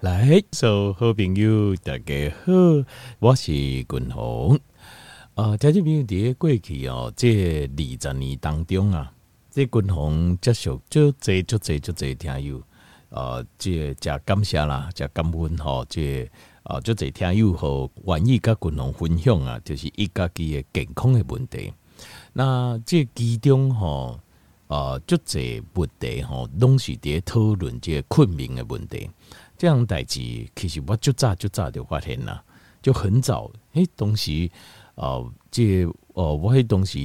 来，所有好朋友大家好，我是君宏。啊、呃，听众朋友伫过去哦，这二十年当中啊，这君宏接受足侪足侪足侪听友，呃，这真感谢啦，真感恩吼，这啊足侪听友和愿意甲君宏分享啊，就是伊家己的健康的问题。那这其中吼，呃，足侪问题吼，拢是伫讨论这困眠的问题。这样代志，其实我就早就早就发现了，就很早。诶，当时，呃，这呃，我迄当时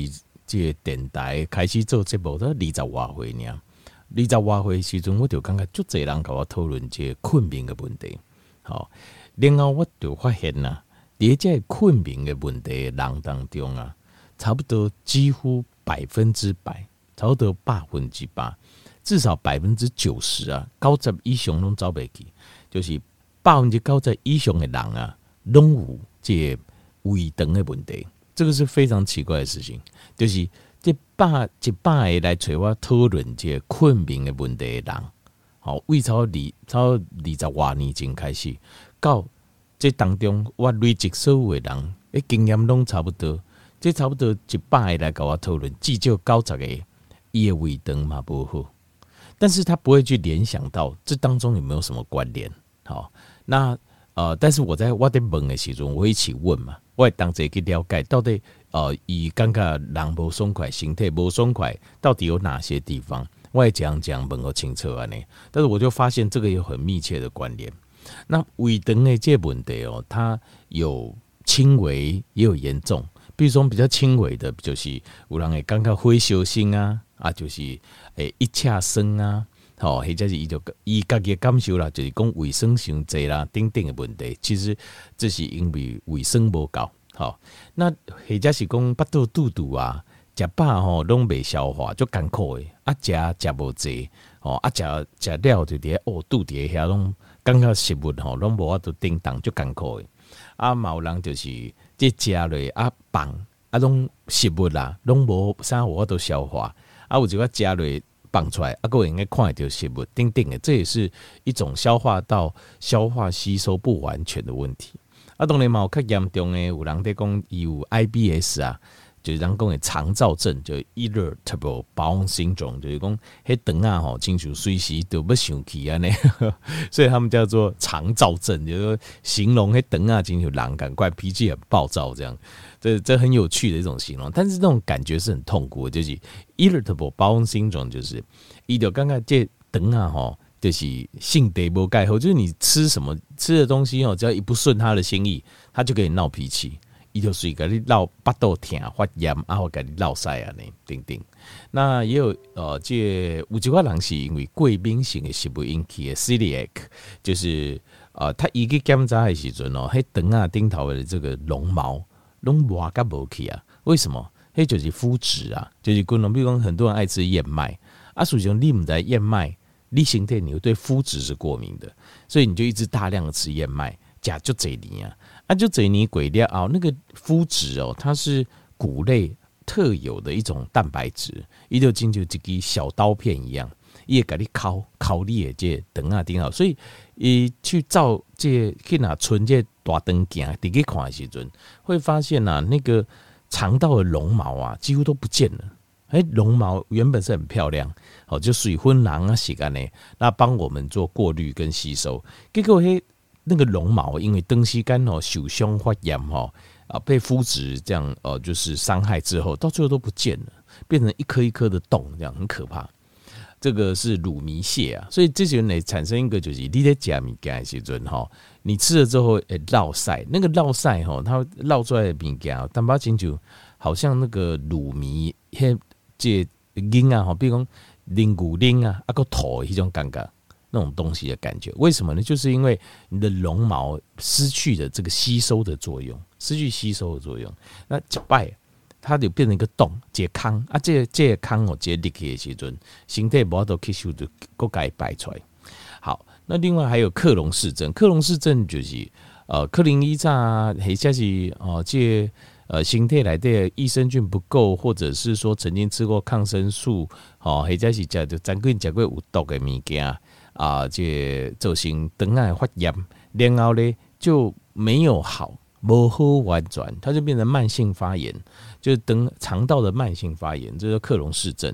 这电台开始做节目，都二十外岁呢。二十外岁时阵，我就感觉足侪人跟我讨论这困眠的问题。好，然后我就发现呐，伫这困眠的问题的人当中啊，差不多几乎百分之百，差不多百分之百，至少百分之九十啊，九十以上拢走袂去。就是百分之九十以上的人啊，拢有这胃肠的问题，这个是非常奇怪的事情。就是这百一百个来找我讨论这困眠的问题的人，好，为超二超二十多年前开始，到这当中我累积所有的人，诶，经验拢差不多，这差不多一百个来跟我讨论，至少九十个伊的胃肠嘛不好，但是他不会去联想到这当中有没有什么关联。好，那呃，但是我在我在问的时候，我会一起问嘛，我会当这去了解到底呃，以刚刚人不爽快，身体不爽快，到底有哪些地方，我会讲讲问个清楚啊呢。但是我就发现这个有很密切的关联。那胃肠的这问题哦，它有轻微也有严重，比如说比较轻微的，就是有人会感觉火烧心啊，啊，就是诶一恰生啊。哦，或者是伊就伊家己的感受啦，就是讲卫生上侪啦，等等的问题，其实这是因为卫生无够。好，那或者是讲腹肚肚肚啊，食饱吼拢袂消化，就艰苦诶。啊，食食无济，哦，啊食食了就伫哦肚底遐拢感觉食物吼拢无法度叮当，就艰苦诶。啊，某人就是即食落啊放，啊拢食物啦，拢无啥有法度消化，啊有一个食落。放出来，啊，各位应该看到食物，等等的，这也是一种消化道消化吸收不完全的问题。啊，当然嘛，有较严重的，有人在讲有 IBS 啊，就是人讲的肠躁症，就 Irritable Bowel Syndrome，就是讲迄肠啊吼，亲像随时都要生气啊呢，所以他们叫做肠躁症，就是说形容迄肠啊，亲像人感怪脾气很暴躁这样。这这很有趣的一种形容，但是这种感觉是很痛苦的，就是 irritable bowel syndrome，就是伊就刚刚这等啊吼，就是性德不盖好，就是你吃什么吃的东西哦，只要一不顺他的心意，他就给你闹脾气，伊就是甲你闹巴肚疼发炎，啊，或甲你闹塞啊，那等等。那也有呃，这有一个人是因为过敏性的食物引起的 celiac，就是呃，他一个检查的时阵哦，迄等啊顶头的这个绒毛。拢挖个无去啊？为什么？迄就是麸质啊，就是可能比如讲很多人爱吃燕麦啊，实际上你唔知燕麦，你身体你会对麸质是过敏的，所以你就一直大量的吃燕麦，加就这里啊，啊就这里鬼掉啊，那个麸质哦，它是谷类特有的一种蛋白质，伊就进就这个小刀片一样，伊会给你烤烤你的这等啊顶好，所以伊去照这去拿存这。大灯镜，第一看的时阵，会发现呐、啊，那个肠道的绒毛啊，几乎都不见了。哎、绒毛原本是很漂亮，哦，就水分囊啊，洗干呢，那帮我们做过滤跟吸收。结果嘿，那个绒毛因为东西干哦，受伤发炎哈，啊，被肤质这样呃，就是伤害之后，到最后都不见了，变成一颗一颗的洞，这样很可怕。这个是乳糜泻啊，所以这些人呢产生一个就是你在加米干时阵哈，你吃了之后诶落塞，那个落塞哈，它落出来的物件，淡薄清楚，好像那个乳糜迄这凝啊哈，比如讲凝固凝啊，啊个头一种感觉，那种东西的感觉，为什么呢？就是因为你的绒毛失去了这个吸收的作用，失去吸收的作用，那一摆。它就变成一个洞，解坑啊！这这个坑哦，解裂开的时阵，身体无法度吸收，就各改排出来。好，那另外还有克隆氏症，克隆氏症就是呃，克林伊扎或者是哦，这呃，身体内的益生菌不够，或者是说曾经吃过抗生素，哦，或者是食着真菌食过有毒的物件啊，这造成肠癌发炎，然后呢就没有好，不好完转，它就变成慢性发炎，就是等肠道的慢性发炎，这叫克隆氏症。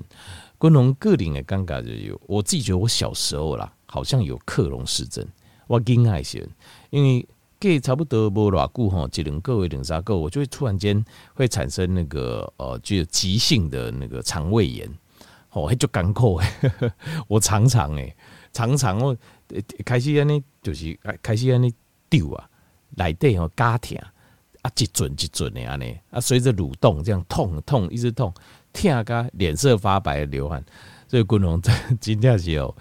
昆龙个人的尴尬就有，我自己觉得我小时候啦，好像有克隆氏症，我惊讶一些，因为给差不多无偌久吼，一两个月两三个，我就会突然间会产生那个呃，就急性的那个肠胃炎，哦，还就干口，我常常诶。常常我开始安尼，就是开始安尼丢啊，内底哦加疼啊，一阵一阵的安尼啊，随着蠕动这样痛痛一直痛，痛甲脸色发白流汗，所以滚龙真真正是哦，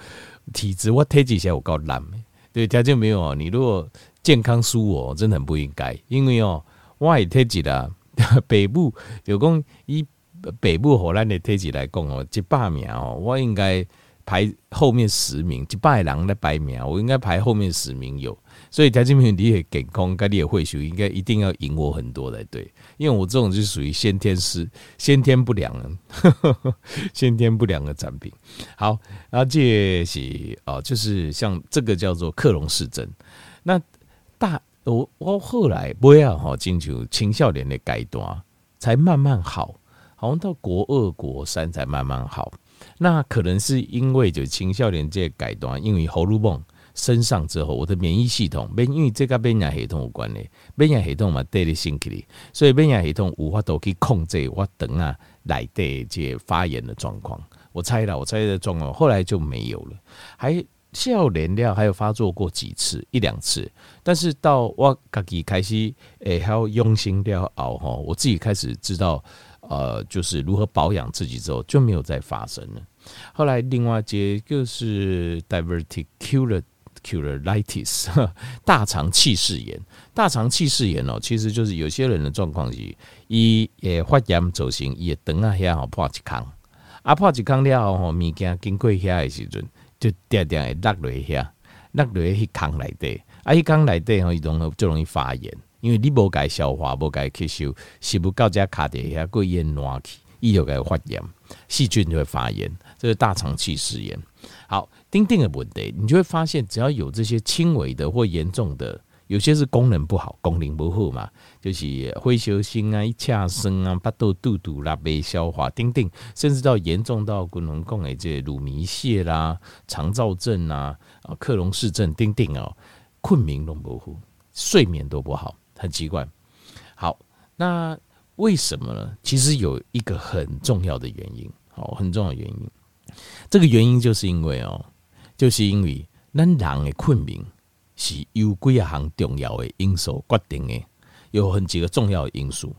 体质我体质下有够烂，对条件没有哦，你如果健康输我，真的很不应该，因为哦，我也体质啦，北部有讲以北部荷兰的体质来讲哦，一百名哦，我应该。排后面十名，一百人来排名，我应该排后面十名有，所以台积电你也健康，该你也会学，应该一定要赢我很多才对，因为我这种就属于先天失先天不良的，先天不良的产品。好，然后这是哦，就是像这个叫做克隆氏症。那大我我后来不要哈进入青少年的阶段，才慢慢好，好像到国二国三才慢慢好。那可能是因为就青少年这阶段，因为荷尔蒙升上之后，我的免疫系统，因为这个免疫系统有关的，免疫系统嘛对的身体里，所以免疫系统无法都去控制我等啊来的这发炎的状况。我猜了，我猜的状况后来就没有了，还少年了，还有发作过几次一两次，但是到我自己开始诶，还要用心了熬哈，我自己开始知道。呃，就是如何保养自己之后就没有再发生了。后来另外一个就是 diverticulitis 大肠气室炎。大肠气室炎哦，其实就是有些人的状况是，伊诶发炎造成伊的肠啊遐吼破一孔，啊破一孔了后吼，物件经过遐的时阵，就定定会落落遐，落落迄坑内底，啊迄坑内底吼，伊容就容易发炎。因为你无该消化，无该吸收，食物到这卡底下过咽软去，伊就该发炎，细菌就会发炎，这是大肠气食炎。好，丁丁的问题，你就会发现，只要有这些轻微的或严重的，有些是功能不好，功能不好嘛，就是灰球星啊、一呛声啊、巴豆肚肚啦、没消化，丁丁，甚至到严重到可能共的这乳糜泻啦、肠燥症啊、啊克隆氏症，丁丁哦，困眠都不好，睡眠都不好。很奇怪，好，那为什么呢？其实有一个很重要的原因，好，很重要的原因。这个原因就是因为哦，就是因为咱人的困眠是由几项重要的因素决定的，有很几个重要的因素。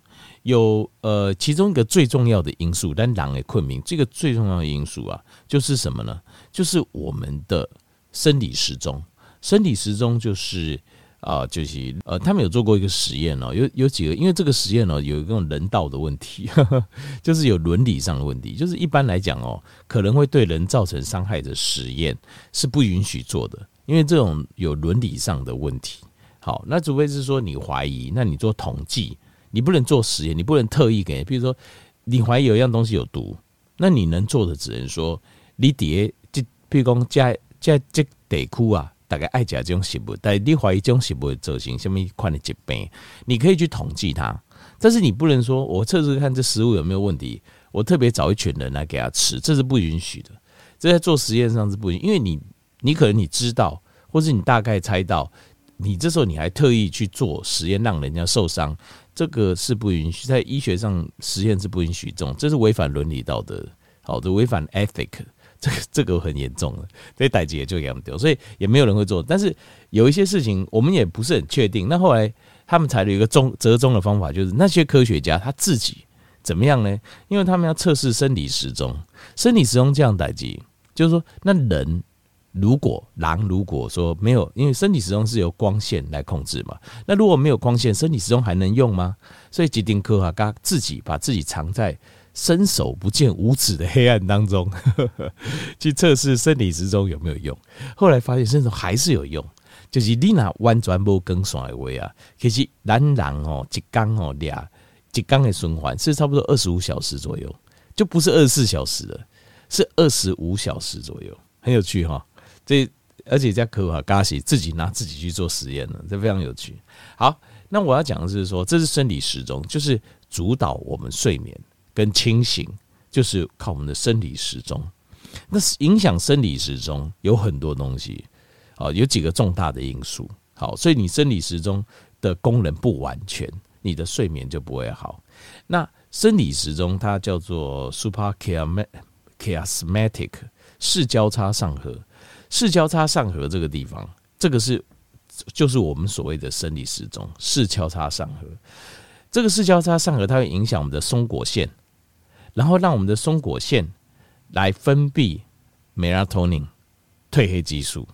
有呃，其中一个最重要的因素，咱人的困眠这个最重要的因素啊，就是什么呢？就是我们的生理时钟，生理时钟就是。啊，就是呃，他们有做过一个实验哦，有有几个，因为这个实验哦，有一种人道的问题，呵呵，就是有伦理上的问题，就是一般来讲哦，可能会对人造成伤害的实验是不允许做的，因为这种有伦理上的问题。好，那除非是说你怀疑，那你做统计，你不能做实验，你不能特意给，比如说你怀疑有一样东西有毒，那你能做的只能说你底下这，比如讲在在这地区啊。大概爱讲这种食物，但你怀疑这种食物造成什么款的疾病，你可以去统计它，但是你不能说我测试看这食物有没有问题，我特别找一群人来给他吃，这是不允许的。这在做实验上是不允，因为你你可能你知道，或是你大概猜到，你这时候你还特意去做实验让人家受伤，这个是不允许，在医学上实验是不允许这种，这是违反伦理道德，好这违反 ethic。这个这个很严重了，这代志也就这样丢，所以也没有人会做。但是有一些事情我们也不是很确定。那后来他们采了一个中折中的方法，就是那些科学家他自己怎么样呢？因为他们要测试生理时钟，生理时钟这样代志，就是说那人如果狼如果说没有，因为生理时钟是由光线来控制嘛，那如果没有光线，生理时钟还能用吗？所以吉丁科学家自己把自己藏在。伸手不见五指的黑暗当中，呵 呵去测试生理时钟有没有用。后来发现伸手还是有用，就是你那完全无更爽的话啊，其实男人哦，一缸哦俩，一缸的循环是差不多二十五小时左右，就不是二十四小时了，是二十五小时左右，很有趣哈。这而且在科瓦嘎西自己拿自己去做实验了，这非常有趣。好，那我要讲的是说，这是生理时钟，就是主导我们睡眠跟清醒，就是靠我们的生理时钟。那影响生理时钟有很多东西，啊，有几个重大的因素。好，所以你生理时钟的功能不完全，你的睡眠就不会好。那生理时钟它叫做 super chiasmatic 视交叉上核，视交叉上核这个地方，这个是就是我们所谓的生理时钟，视交叉上核。这个视交叉上核它会影响我们的松果腺，然后让我们的松果腺来分泌 melatonin 褪黑激素，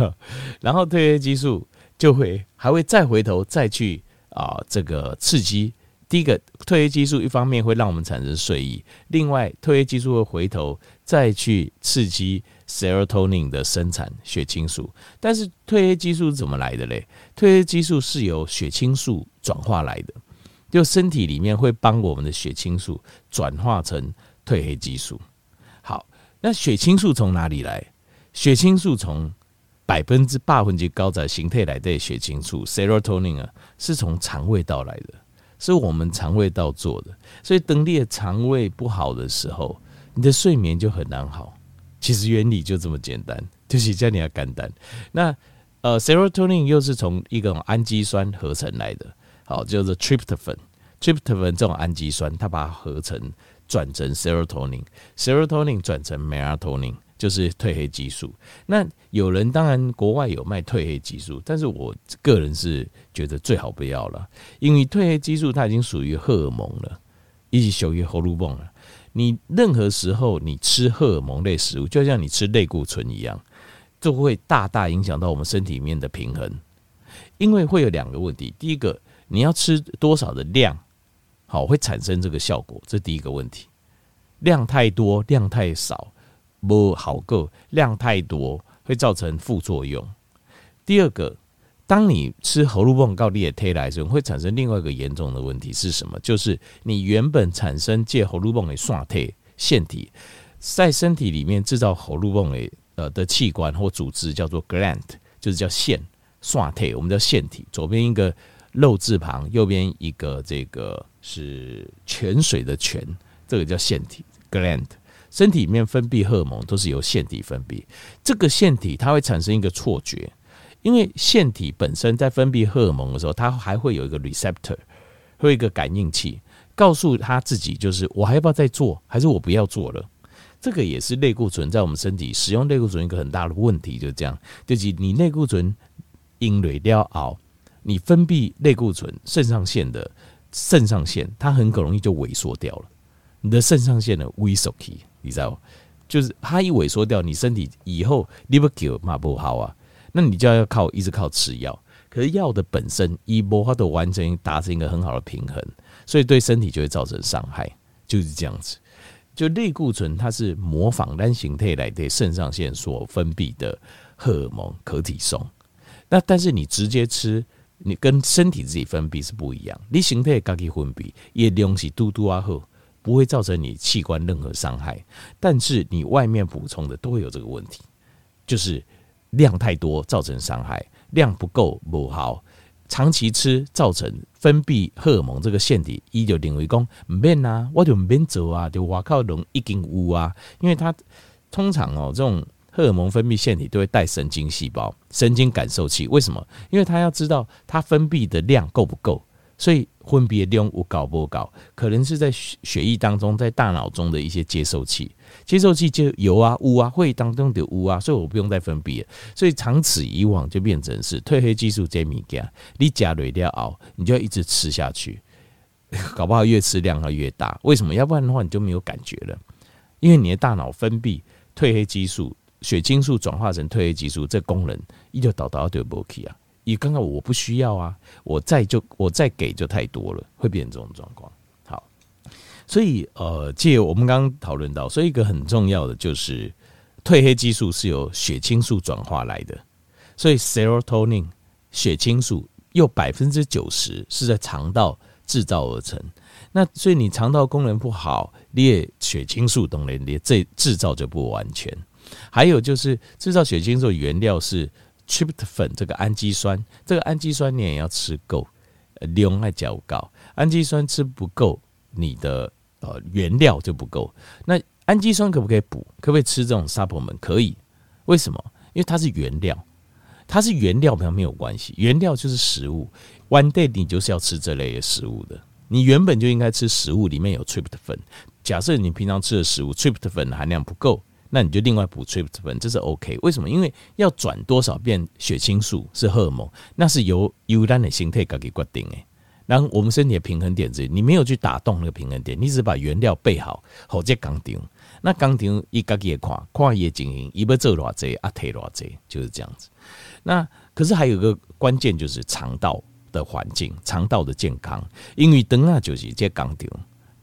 然后褪黑激素就会还会再回头再去啊这个刺激。第一个褪黑激素一方面会让我们产生睡意，另外褪黑激素会回头再去刺激 serotonin 的生产血清素。但是褪黑激素是怎么来的嘞？褪黑激素是由血清素转化来的，就身体里面会帮我们的血清素转化成褪黑激素。好，那血清素从哪里来？血清素从百分之八分之高在形态来的血清素 serotonin 啊，是从肠胃道来的。是我们肠胃道做的，所以当你的肠胃不好的时候，你的睡眠就很难好。其实原理就这么简单，就是叫你要肝胆。那呃，serotonin 又是从一个氨基酸合成来的，好，叫做 tryptophan，tryptophan 这种氨基酸，它把它合成转成 serotonin，serotonin 转成 melatonin。就是褪黑激素。那有人当然国外有卖褪黑激素，但是我个人是觉得最好不要了，因为褪黑激素它已经属于荷尔蒙了，已经属于荷尔蒙了。你任何时候你吃荷尔蒙类食物，就像你吃类固醇一样，就会大大影响到我们身体里面的平衡。因为会有两个问题，第一个你要吃多少的量，好会产生这个效果，这第一个问题。量太多，量太少。不好够，量太多会造成副作用。第二个，当你吃喉咙泵高利的推来时，会产生另外一个严重的问题是什么？就是你原本产生借喉咙泵的刷退腺体，在身体里面制造喉咙泵的呃的器官或组织叫做 gland，就是叫腺刷退，我们叫腺体。左边一个肉字旁，右边一个这个是泉水的泉，这个叫腺体 gland。身体里面分泌荷尔蒙都是由腺体分泌，这个腺体它会产生一个错觉，因为腺体本身在分泌荷尔蒙的时候，它还会有一个 receptor，会有一个感应器，告诉他自己就是我还要不要再做，还是我不要做了。这个也是类固醇在我们身体使用类固醇一个很大的问题，就是这样，就是你类固醇因累掉熬，你分泌类固醇肾上腺的肾上腺，它很可容易就萎缩掉了，你的肾上腺的萎缩期。你知道吗，就是它一萎缩掉，你身体以后你不给嘛不好啊，那你就要靠一直靠吃药。可是药的本身一波它都完成达成一个很好的平衡，所以对身体就会造成伤害，就是这样子。就类固醇它是模仿单形态来对肾上腺所分泌的荷尔蒙可体松，那但是你直接吃，你跟身体自己分泌是不一样。你形态自己分泌，也东西嘟嘟啊后。不会造成你器官任何伤害，但是你外面补充的都会有这个问题，就是量太多造成伤害，量不够不好，长期吃造成分泌荷尔蒙这个腺体，伊就认为讲唔免啊，我就唔免做啊，就我靠龙已经有啊，因为它通常哦这种荷尔蒙分泌腺体都会带神经细胞、神经感受器，为什么？因为它要知道它分泌的量够不够。所以分泌的量有高不搞，可能是在血液当中，在大脑中的一些接受器，接受器就有啊、有啊，会当中的有啊，所以我不用再分泌了。所以长此以往，就变成是褪黑激素这物件，你加了一定要熬，你就要一直吃下去，搞不好越吃量会越大。为什么？要不然的话，你就没有感觉了，因为你的大脑分泌褪黑激素，血清素转化成褪黑激素，这功能一就到到就不去啊。你刚刚我不需要啊，我再就我再给就太多了，会变成这种状况。好，所以呃，借我们刚刚讨论到，所以一个很重要的就是褪黑激素是由血清素转化来的，所以 serotonin 血清素又百分之九十是在肠道制造而成。那所以你肠道功能不好，你也血清素等等，你这制造就不完全。还有就是制造血清素原料是 tryptophan 这个氨基酸，这个氨基酸你也要吃够，量要较高，氨基酸吃不够，你的呃原料就不够。那氨基酸可不可以补？可不可以吃这种 supplement？可以，为什么？因为它是原料，它是原料，没有关系。原料就是食物，one day 你就是要吃这类的食物的。你原本就应该吃食物里面有 tryptophan。假设你平常吃的食物 tryptophan 含量不够，那你就另外补 trip 分这是 OK。为什么？因为要转多少遍血清素是荷尔蒙，那是由由咱的形态给决定诶。然后我们身体的平衡点，这你没有去打动那个平衡点，你只是把原料备好，好在工厂。那工厂一个个看，跨业经营，一边做偌济，啊退偌济，就是这样子。那可是还有一个关键，就是肠道的环境，肠道的健康，因为灯啊就是这工厂。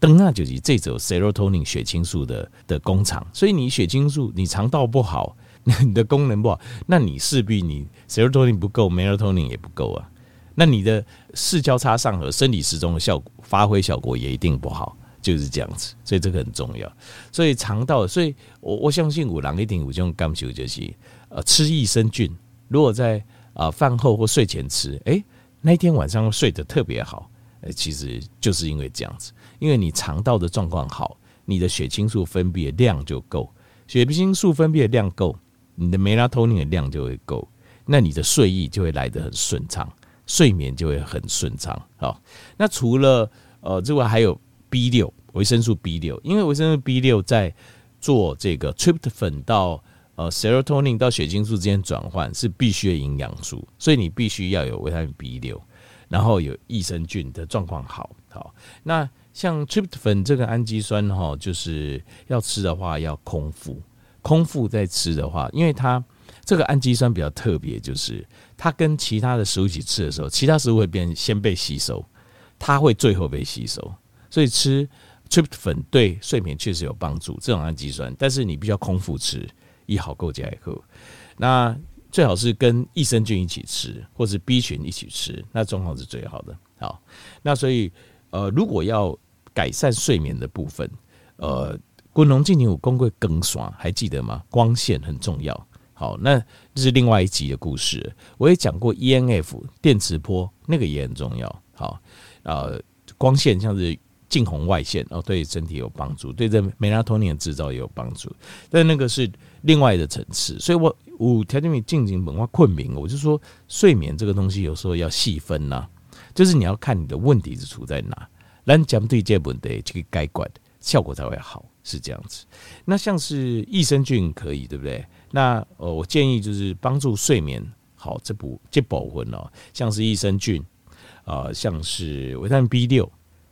灯啊，就是这种 serotonin 血清素的的工厂，所以你血清素你肠道不好，那你的功能不好，那你势必你 serotonin 不够，melatonin 也不够啊，那你的视交叉上核生理时钟的效果发挥效果也一定不好，就是这样子，所以这个很重要。所以肠道，所以我我相信五郎一定有这种感受，就是呃吃益生菌，如果在啊饭后或睡前吃，哎、那一天晚上睡得特别好，其实就是因为这样子。因为你肠道的状况好，你的血清素分泌的量就够，血清素分泌的量够，你的梅拉托尼的量就会够，那你的睡意就会来得很顺畅，睡眠就会很顺畅。好，那除了呃之外，还有 B 六维生素 B 六，因为维生素 B 六在做这个 tryptophan 到呃 serotonin 到血清素之间转换是必须的营养素，所以你必须要有维他命 B 六，然后有益生菌的状况好，好那。像 tryptophan 这个氨基酸哈，就是要吃的话要空腹，空腹再吃的话，因为它这个氨基酸比较特别，就是它跟其他的食物一起吃的时候，其他食物会变先被吸收，它会最后被吸收，所以吃 tryptophan 对睡眠确实有帮助。这种氨基酸，但是你必须要空腹吃，一好够加一后，那最好是跟益生菌一起吃，或是 B 群一起吃，那状况是最好的。好，那所以呃，如果要改善睡眠的部分，呃，滚龙进行有公会更爽，还记得吗？光线很重要。好，那这是另外一集的故事。我也讲过 ENF 电磁波，那个也很重要。好，呃，光线像是近红外线哦，对身体有帮助，对这梅拉托尼的制造也有帮助。但那个是另外的层次，所以我五条件你进行文化困眠，我就说睡眠这个东西有时候要细分呐、啊，就是你要看你的问题是出在哪。咱针对这问题这个改管，效果才会好，是这样子。那像是益生菌可以，对不对？那呃，我建议就是帮助睡眠好这补这保魂哦，像是益生菌啊、呃，像是维他命 B 六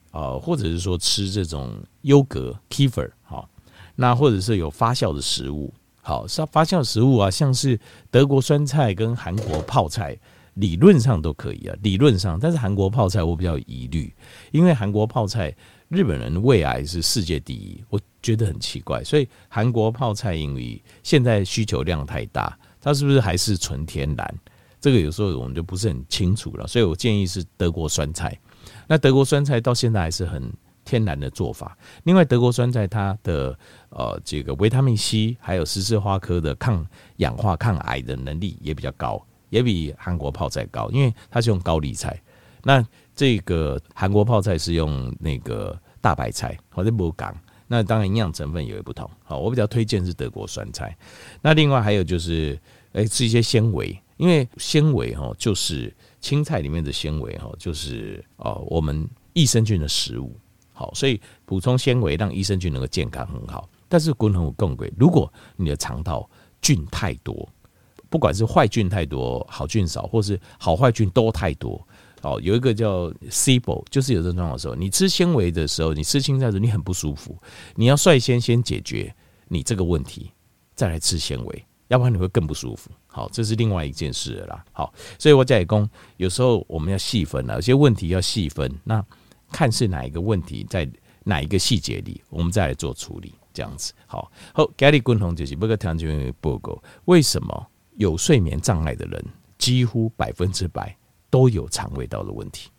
啊，或者是说吃这种优格 Kefir 好，那或者是有发酵的食物好，是发酵食物啊，像是德国酸菜跟韩国泡菜。理论上都可以啊，理论上，但是韩国泡菜我比较疑虑，因为韩国泡菜日本人胃癌是世界第一，我觉得很奇怪，所以韩国泡菜因为现在需求量太大，它是不是还是纯天然？这个有时候我们就不是很清楚了，所以我建议是德国酸菜。那德国酸菜到现在还是很天然的做法。另外，德国酸菜它的呃这个维他命 C 还有十字花科的抗氧化、抗癌的能力也比较高。也比韩国泡菜高，因为它是用高丽菜。那这个韩国泡菜是用那个大白菜或者木港。那当然营养成分也会不同。好，我比较推荐是德国酸菜。那另外还有就是，诶，吃一些纤维，因为纤维哈就是青菜里面的纤维哈，就是哦我们益生菌的食物。好，所以补充纤维让益生菌能够健康很好。但是均衡更贵，如果你的肠道菌太多。不管是坏菌太多，好菌少，或是好坏菌都太多，哦，有一个叫 SIBO，就是有这种状的时候，你吃纤维的时候，你吃青菜的时候，你很不舒服，你要率先先解决你这个问题，再来吃纤维，要不然你会更不舒服。好，这是另外一件事了啦。好，所以我讲讲，有时候我们要细分了，有些问题要细分，那看是哪一个问题在哪一个细节里，我们再来做处理，这样子。好，好，家里共同就是不个条件报告，为什么？有睡眠障碍的人，几乎百分之百都有肠胃道的问题。